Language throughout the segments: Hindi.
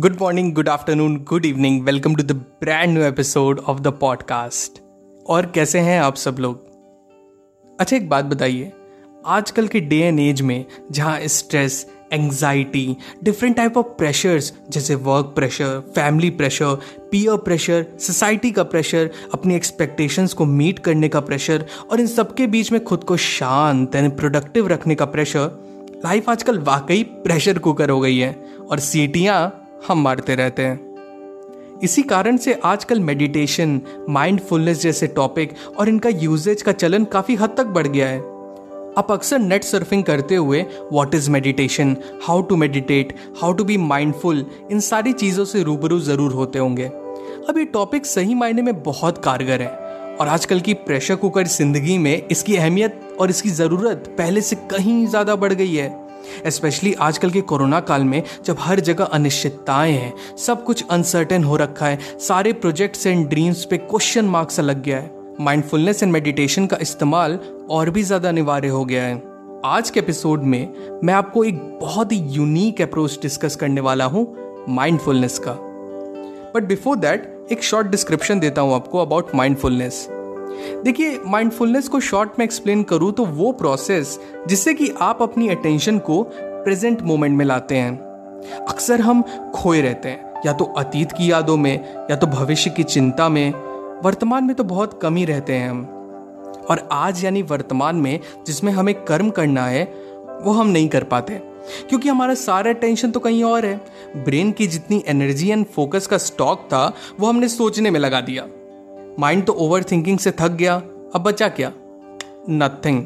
good morning good afternoon good evening welcome to the brand new episode of the podcast और कैसे हैं आप सब लोग? अच्छा एक बात बताइए। आजकल के डे एंड एज में, जहाँ stress anxiety different type of pressures जैसे work pressure family pressure peer pressure society का प्रेशर अपनी एक्सपेक्टेशंस को मीट करने का प्रेशर और इन सबके बीच में खुद को शांत एंड प्रोडक्टिव रखने का प्रेशर लाइफ आजकल वाकई प्रेशर कुकर हो गई है। और सीटियाँ हम मारते रहते हैं। इसी कारण से आजकल मेडिटेशन माइंडफुलनेस जैसे टॉपिक और इनका यूजेज का चलन काफ़ी हद तक बढ़ गया है। आप अक्सर नेट सर्फिंग करते हुए what is meditation how to meditate how to be mindful इन सारी चीज़ों से रूबरू ज़रूर होते होंगे। अब ये टॉपिक सही मायने में बहुत कारगर है और आजकल की प्रेशर कुकर ज़िंदगी में इसकी अहमियत और इसकी ज़रूरत पहले से कहीं ज़्यादा बढ़ गई है। स्पेशली आजकल के कोरोना काल में, जब हर जगह अनिश्चितताएँ हैं, सब कुछ अनसर्टेन हो रखा है, सारे प्रोजेक्ट्स एंड ड्रीम्स पे क्वेश्चन मार्क सा लग गया है। माइंडफुलनेस एंड मेडिटेशन का इस्तेमाल और भी ज़्यादा अनिवार्य हो गया है। आज के एपिसोड में, मैं आपको एक बहुत ही यूनिक अप्रोच डिस्कस करने वाला हूँ माइंडफुलनेस का। बट बिफोर दैट एक शॉर्ट डिस्क्रिप्शन देता हूँ आपको अबाउट माइंडफुलनेस देखिए माइंडफुलनेस को शॉर्ट में एक्सप्लेन करूँ तो वो प्रोसेस जिससे कि आप अपनी अटेंशन को प्रेजेंट मोमेंट में लाते हैं। अक्सर हम खोए रहते हैं, या तो अतीत की यादों में, या तो भविष्य की चिंता में। वर्तमान में तो बहुत कम ही रहते हैं हम। और आज यानी वर्तमान में जिसमें हमें कर्म करना है, वो हम नहीं कर पाते। क्योंकि हमारा सारा टेंशन तो कहीं और है। ब्रेन की जितनी एनर्जी एंड फोकस का स्टॉक था, वो हमने सोचने में लगा दिया। माइंड तो ओवर थिंकिंग से थक गया, अब बचा क्या? Nothing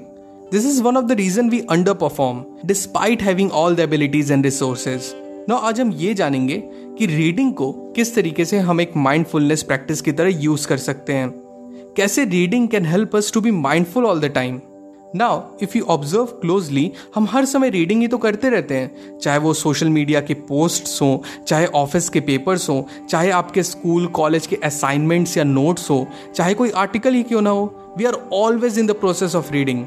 this is one of the reason we underperform despite having all the abilities and resources no आज हम ये जानेंगे कि रीडिंग को किस तरीके से हम एक माइंडफुलनेस प्रैक्टिस की तरह यूज़ कर सकते हैं। कैसे reading can help us to be mindful all the time now if you observe closely हम हर समय रीडिंग ही तो करते रहते हैं। चाहे वो सोशल मीडिया के पोस्ट्स हों, चाहे ऑफ़िस के पेपर्स हों, चाहे आपके स्कूल कॉलेज के असाइनमेंट्स या नोट्स हो, चाहे कोई आर्टिकल ही क्यों ना हो we are always in the process of reading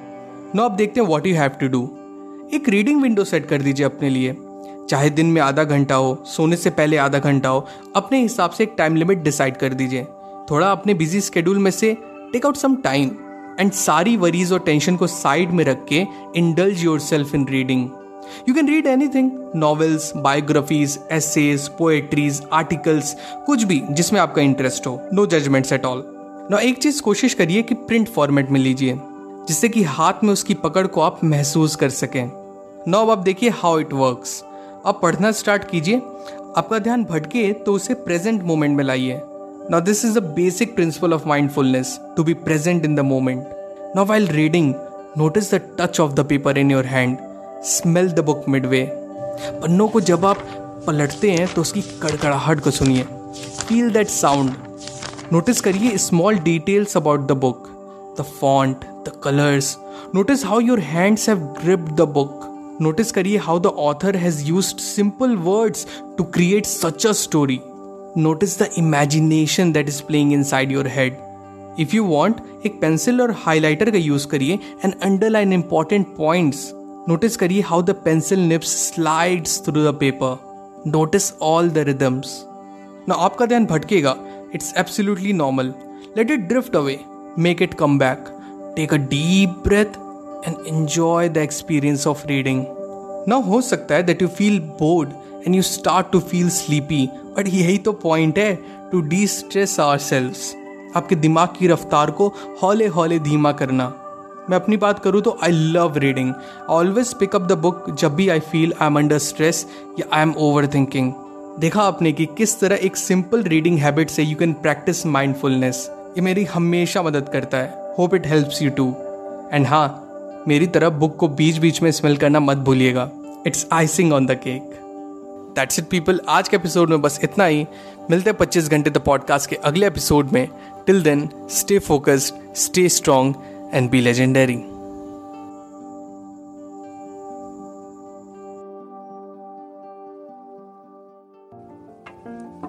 no आप देखते हैं what you have to do एक रीडिंग विंडो सेट कर दीजिए अपने लिए। चाहे दिन में आधा घंटा हो, सोने से पहले आधा घंटा हो, अपने हिसाब से एक टाइम लिमिट डिसाइड कर दीजिए। थोड़ा अपने बिज़ी स्केड्यूल में से take out some time and सारी वरीज और टेंशन को साइड में रख के indulge yourself in reading you can read anything novels biographies essays poetries articles कुछ भी जिसमें आपका इंटरेस्ट हो नो जजमेंट्स एट ऑल ना एक चीज़ कोशिश करिए कि प्रिंट फॉर्मेट में लीजिए जिससे कि हाथ में उसकी पकड़ को आप महसूस कर सकें नो अब आप देखिए हाउ इट वर्क्स आप पढ़ना स्टार्ट कीजिए आपका ध्यान भटके तो उसे प्रेजेंट मोमेंट में लाइए Now, this is the basic principle of mindfulness to be present in the moment. Now, while reading, notice the touch of the paper in your hand. Smell the book midway. पन्नों को जब आप पलटते हैं तो उसकी कड़कड़ाहट को सुनिए फील दैट साउंड नोटिस करिए small details about the book the font the colours notice how your hands have gripped the book notice करिए how the author has used simple words to create such a story notice the imagination that is playing inside your head if you want एक पेंसिल और हाईलाइटर का यूज़ करिए and underline important points notice करिए how the pencil nibs slides through the paper notice all the rhythms ना आपका ध्यान भटकेगा. It's absolutely normal let it drift away make it come back take a deep breath and enjoy the experience of reading ना हो सकता है that you feel bored and you start to feel sleepy but यही तो पॉइंट है टू डी स्ट्रेस आर आपके दिमाग की रफ्तार को हौले हौले धीमा करना। मैं अपनी बात करूँ तो I love reading always pick up the book जब भी I feel I am under stress या आई एम ओवर थिंकिंग देखा आपने कि किस तरह एक सिंपल रीडिंग हैबिट से यू कैन प्रैक्टिस माइंडफुलनेस ये मेरी हमेशा मदद करता है. Hope it helps you too and हाँ मेरी तरह बुक को बीच बीच में स्मेल करना मत भूलिएगा. It's icing on the cake that's it people आज के एपिसोड में बस इतना ही। मिलते हैं पच्चीस घंटे द पॉडकास्ट के अगले एपिसोड में। Till then stay focused stay strong and be legendary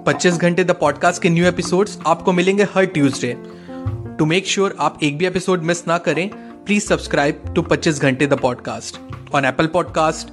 पच्चीस घंटे द पॉडकास्ट के न्यू एपिसोड्स आपको मिलेंगे हर ट्यूसडे टू मेक श्योर आप एक भी एपिसोड मिस ना करें प्लीज़ सब्सक्राइब टू पच्चीस Ghante the podcast on Apple podcast